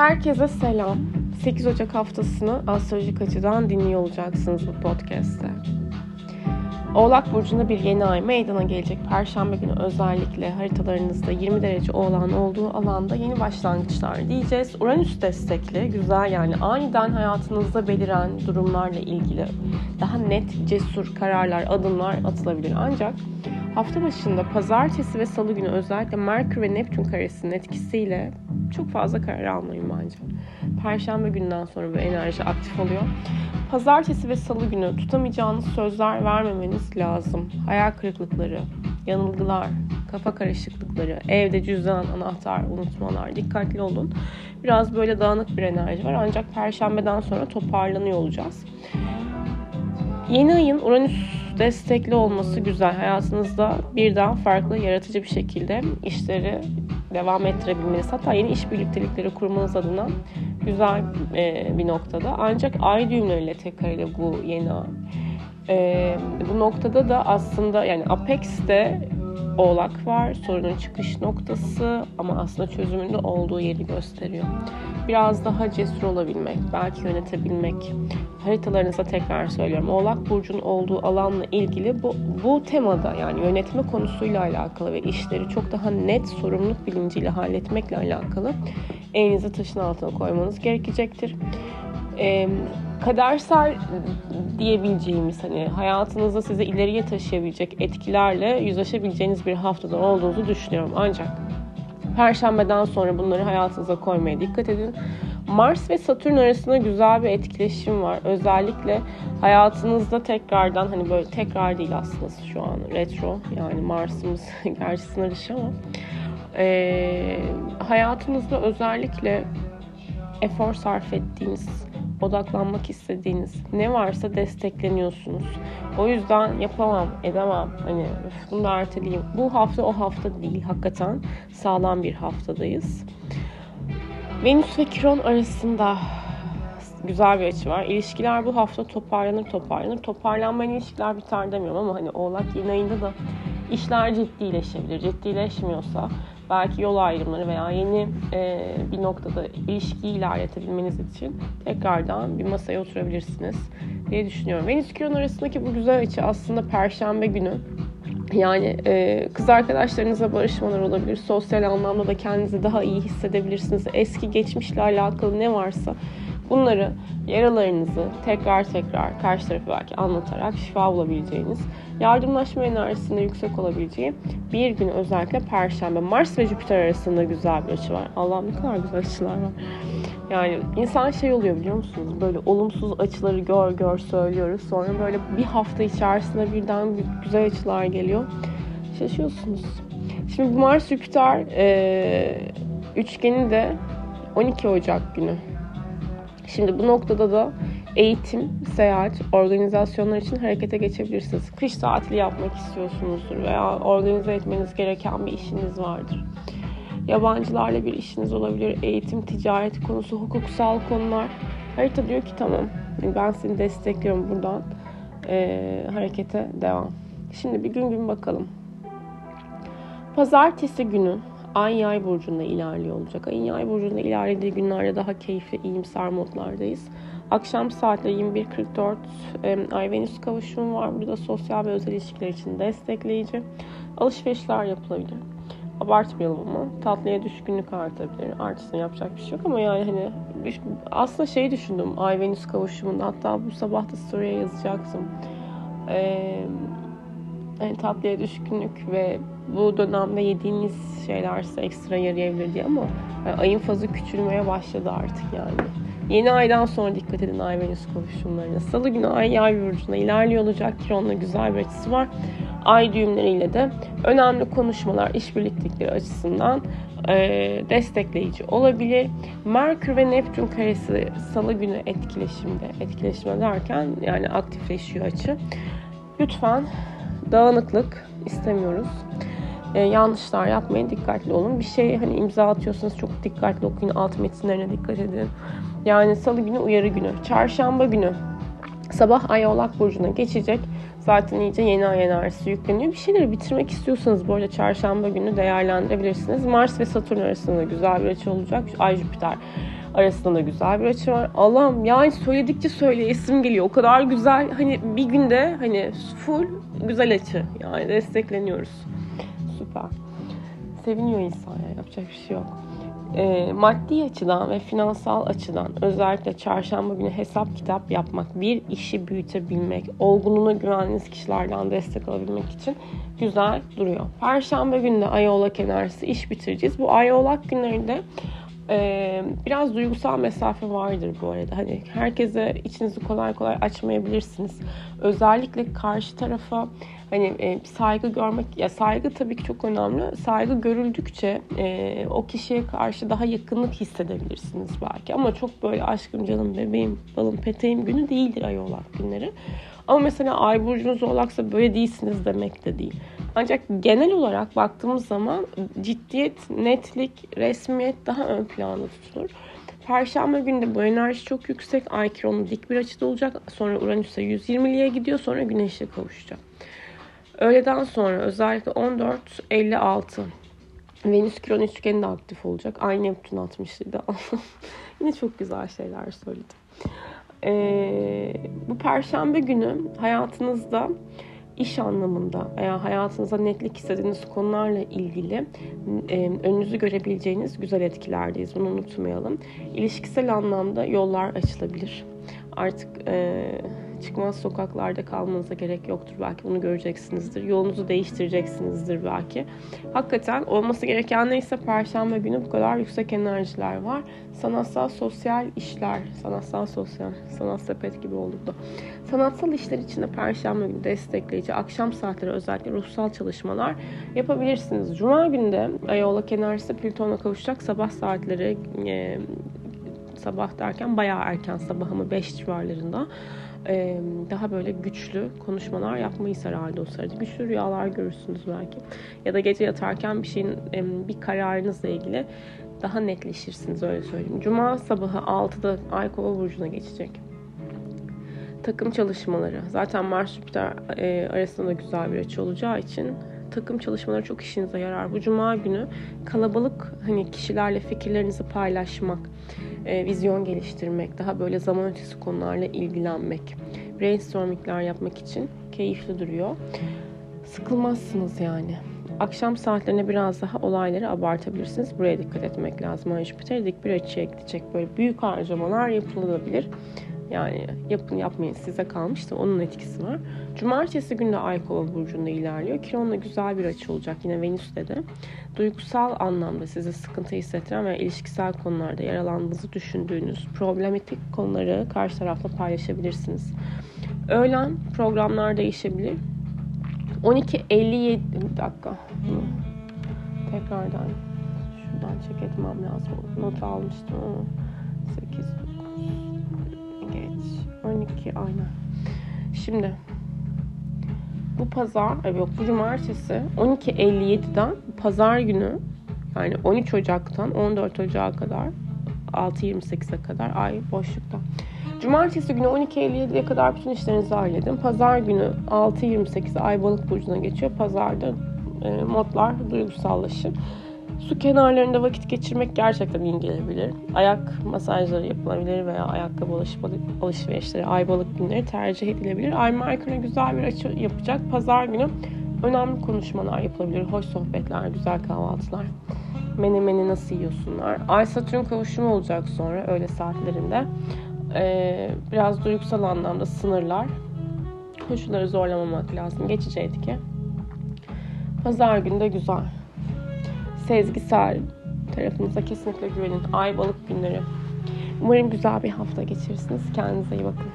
Herkese selam. 8 Ocak haftasını astrolojik açıdan dinliyor olacaksınız bu podcast'te. Oğlak Burcu'nda bir yeni ay meydana gelecek. Perşembe günü özellikle haritalarınızda 20 derece oğlan olduğu alanda yeni başlangıçlar diyeceğiz. Uranüs destekli, güzel yani aniden hayatınızda beliren durumlarla ilgili daha net, cesur kararlar, adımlar atılabilir. Ancak hafta başında pazartesi ve salı günü özellikle Merkür ve Neptün karesinin etkisiyle çok fazla karar almayın bence. Perşembe günden sonra bu enerji aktif oluyor. Pazartesi ve salı günü tutamayacağınız sözler vermemeniz lazım. Hayal kırıklıkları, yanılgılar, kafa karışıklıkları, evde cüzdan, anahtar, unutmalar, dikkatli olun. Biraz böyle dağınık bir enerji var ancak perşembeden sonra toparlanıyor olacağız. Yeni ayın Uranüs destekli olması güzel. Hayatınızda birden farklı, yaratıcı bir şekilde işleri devam ettirebilmeniz hatta yeni iş birliktelikleri kurmanız adına güzel e, bir noktada. Ancak ay düğümleriyle tekrarıyla bu yeni ay. E, bu noktada da aslında yani Apex'te Oğlak var. Sorunun çıkış noktası ama aslında çözümünde olduğu yeri gösteriyor. Biraz daha cesur olabilmek, belki yönetebilmek. Haritalarınıza tekrar söylüyorum. Oğlak Burcu'nun olduğu alanla ilgili bu, bu temada yani yönetme konusuyla alakalı ve işleri çok daha net sorumluluk bilinciyle halletmekle alakalı elinizi taşın altına koymanız gerekecektir. Ee, kadersel diyebileceğimiz hani hayatınızda size ileriye taşıyabilecek etkilerle yüzleşebileceğiniz bir haftada olduğunuzu düşünüyorum. Ancak Perşembeden sonra bunları hayatınıza koymaya dikkat edin. Mars ve Satürn arasında güzel bir etkileşim var. Özellikle hayatınızda tekrardan hani böyle tekrar değil aslında şu an retro yani Mars'ımız gerçi sınır dışı ama e, hayatınızda özellikle efor sarf ettiğiniz odaklanmak istediğiniz ne varsa destekleniyorsunuz. O yüzden yapamam, edemem. Hani bunu da erteleyeyim. Bu hafta o hafta değil. Hakikaten sağlam bir haftadayız. Venüs ve Kiron arasında güzel bir açı var. İlişkiler bu hafta toparlanır toparlanır. Toparlanmayan ilişkiler biter demiyorum ama hani Oğlak yeni ayında da işler ciddileşebilir. Ciddileşmiyorsa belki yol ayrımları veya yeni e, bir noktada ilişkiyi ilerletebilmeniz için tekrardan bir masaya oturabilirsiniz diye düşünüyorum. Venüs Kiron arasındaki bu güzel açı aslında Perşembe günü yani e, kız arkadaşlarınızla barışmalar olabilir. Sosyal anlamda da kendinizi daha iyi hissedebilirsiniz. Eski geçmişle alakalı ne varsa bunları yaralarınızı tekrar tekrar karşı tarafı belki anlatarak şifa bulabileceğiniz, yardımlaşma enerjisinde yüksek olabileceği bir gün özellikle Perşembe. Mars ve Jüpiter arasında güzel bir açı var. Allah'ım ne kadar güzel açılar var. Yani insan şey oluyor biliyor musunuz? Böyle olumsuz açıları gör gör söylüyoruz. Sonra böyle bir hafta içerisinde birden güzel açılar geliyor. Şaşıyorsunuz. Şimdi Mars Jüpiter e, üçgeni de 12 Ocak günü. Şimdi bu noktada da eğitim, seyahat, organizasyonlar için harekete geçebilirsiniz. Kış tatili yapmak istiyorsunuzdur veya organize etmeniz gereken bir işiniz vardır. Yabancılarla bir işiniz olabilir. Eğitim, ticaret konusu, hukuksal konular. Harita diyor ki tamam ben seni destekliyorum buradan. Ee, harekete devam. Şimdi bir gün gün bakalım. Pazartesi günü Ay Yay burcunda ilerliyor olacak. Ayın Yay burcunda ilerlediği günlerde daha keyifli, iyimser modlardayız. Akşam saatleri 21.44 Ay Venüs kavuşumu var. Burada sosyal ve özel ilişkiler için destekleyici. Alışverişler yapılabilir. Abartmayalım ama tatlıya düşkünlük artabilir. Artısını yapacak bir şey yok ama yani hani aslında şey düşündüm Ay Venüs kavuşumunda hatta bu sabah da story'e yazacaktım. Ee, yani tatlıya düşkünlük ve bu dönemde yediğiniz şeylerse ekstra yarayabilir diye ama yani ayın fazı küçülmeye başladı artık yani. Yeni aydan sonra dikkat edin Ay Venüs kavuşumlarına. Salı günü Ay Yay burcuna ilerliyor olacak. Kiron'la güzel bir açısı var. Ay düğümleriyle de önemli konuşmalar, işbirlikleri açısından e, destekleyici olabilir. Merkür ve Neptün karesi Salı günü etkileşimde, etkileşime derken yani aktifleşiyor açı. Lütfen dağınıklık istemiyoruz. Ee, yanlışlar yapmayın, dikkatli olun. Bir şey hani imza atıyorsanız çok dikkatli okuyun, alt metinlerine dikkat edin. Yani salı günü uyarı günü, çarşamba günü sabah ay oğlak burcuna geçecek. Zaten iyice yeni ay enerjisi yükleniyor. Bir şeyleri bitirmek istiyorsanız bu arada çarşamba günü değerlendirebilirsiniz. Mars ve Satürn arasında güzel bir açı olacak. Ay Jüpiter arasında da güzel bir açı var. Allah'ım yani söyledikçe söyleyesim geliyor. O kadar güzel hani bir günde hani full güzel açı. Yani destekleniyoruz. Seviniyor insan ya yapacak bir şey yok e, maddi açıdan ve finansal açıdan özellikle çarşamba günü hesap kitap yapmak, bir işi büyütebilmek, olgunluğuna güvendiğiniz kişilerden destek alabilmek için güzel duruyor. Perşembe günü de ay oğlak enerjisi iş bitireceğiz. Bu ay oğlak günlerinde ee, biraz duygusal mesafe vardır bu arada. Hani herkese içinizi kolay kolay açmayabilirsiniz. Özellikle karşı tarafa hani e, saygı görmek ya saygı tabii ki çok önemli. Saygı görüldükçe e, o kişiye karşı daha yakınlık hissedebilirsiniz belki. Ama çok böyle aşkım canım bebeğim balım peteğim günü değildir ay oğlak günleri. Ama mesela ay burcunuz oğlaksa böyle değilsiniz demek de değil. Ancak genel olarak baktığımız zaman ciddiyet, netlik, resmiyet daha ön planda tutulur. Perşembe günde bu enerji çok yüksek. Ay kironu dik bir açıda olacak. Sonra Uranüs'e 120'liye gidiyor. Sonra Güneş'e kavuşacak. Öğleden sonra özellikle 14.56 Venüs Kiron üçgeni de aktif olacak. Aynı Neptün 60'lıydı. Yine çok güzel şeyler söyledim. Ee, bu perşembe günü hayatınızda iş anlamında veya hayatınıza netlik istediğiniz konularla ilgili e, önünüzü görebileceğiniz güzel etkilerdeyiz. Bunu unutmayalım. İlişkisel anlamda yollar açılabilir. Artık e, çıkmaz sokaklarda kalmanıza gerek yoktur. Belki bunu göreceksinizdir. Yolunuzu değiştireceksinizdir belki. Hakikaten olması gereken neyse Perşembe günü bu kadar yüksek enerjiler var. Sanatsal sosyal işler, sanatsal sosyal, sanat sepet gibi oldu da. Sanatsal işler için de Perşembe günü destekleyici, akşam saatleri özellikle ruhsal çalışmalar yapabilirsiniz. Cuma günü de Ayoğlak enerjisi Plüton'a kavuşacak sabah saatleri e, sabah derken bayağı erken sabah ama 5 civarlarında daha böyle güçlü konuşmalar yapmayı herhalde o sırada. Güçlü rüyalar görürsünüz belki. Ya da gece yatarken bir şeyin bir kararınızla ilgili daha netleşirsiniz öyle söyleyeyim. Cuma sabahı 6'da Ay Kova burcuna geçecek. Takım çalışmaları. Zaten Mars Jüpiter e, arasında güzel bir açı olacağı için takım çalışmaları çok işinize yarar. Bu cuma günü kalabalık hani kişilerle fikirlerinizi paylaşmak, e, vizyon geliştirmek, daha böyle zaman ötesi konularla ilgilenmek, brainstormingler yapmak için keyifli duruyor. Sıkılmazsınız yani. Akşam saatlerine biraz daha olayları abartabilirsiniz. Buraya dikkat etmek lazım. Ay Jüpiter dik bir açı ekleyecek. Böyle büyük harcamalar yapılabilir. Yani yapın yapmayın size kalmış da onun etkisi var. Cumartesi günü de Ay Kova burcunda ilerliyor. Kiron'la güzel bir açı olacak yine Venüs'te de. Duygusal anlamda size sıkıntı hissettiren veya ilişkisel konularda yaralandığınızı düşündüğünüz problematik konuları karşı tarafla paylaşabilirsiniz. Öğlen programlar değişebilir. 12.57 bir dakika. Tekrardan şuradan çek etmem lazım. Not almıştım ama 8 geç. 12 aynen. Şimdi bu pazar, yok bu cumartesi 12.57'den pazar günü yani 13 Ocak'tan 14 Ocak'a kadar 6.28'e kadar ay boşlukta. Cumartesi günü 12.57'ye kadar bütün işlerinizi halledin. Pazar günü 6.28'e ay balık burcuna geçiyor. Pazarda e, modlar duygusallaşır. Su kenarlarında vakit geçirmek gerçekten iyi gelebilir. Ayak masajları yapılabilir veya ayakkabı alışverişleri, ay balık günleri tercih edilebilir. Ay Merkür'e güzel bir açı yapacak. Pazar günü önemli konuşmalar yapılabilir. Hoş sohbetler, güzel kahvaltılar. Menemeni nasıl yiyorsunlar? Ay Satürn kavuşumu olacak sonra öğle saatlerinde. Ee, biraz duygusal anlamda sınırlar. Koşulları zorlamamak lazım. Geçici etki. Pazar günü de güzel sezgisel tarafınıza kesinlikle güvenin. Ay balık günleri. Umarım güzel bir hafta geçirirsiniz. Kendinize iyi bakın.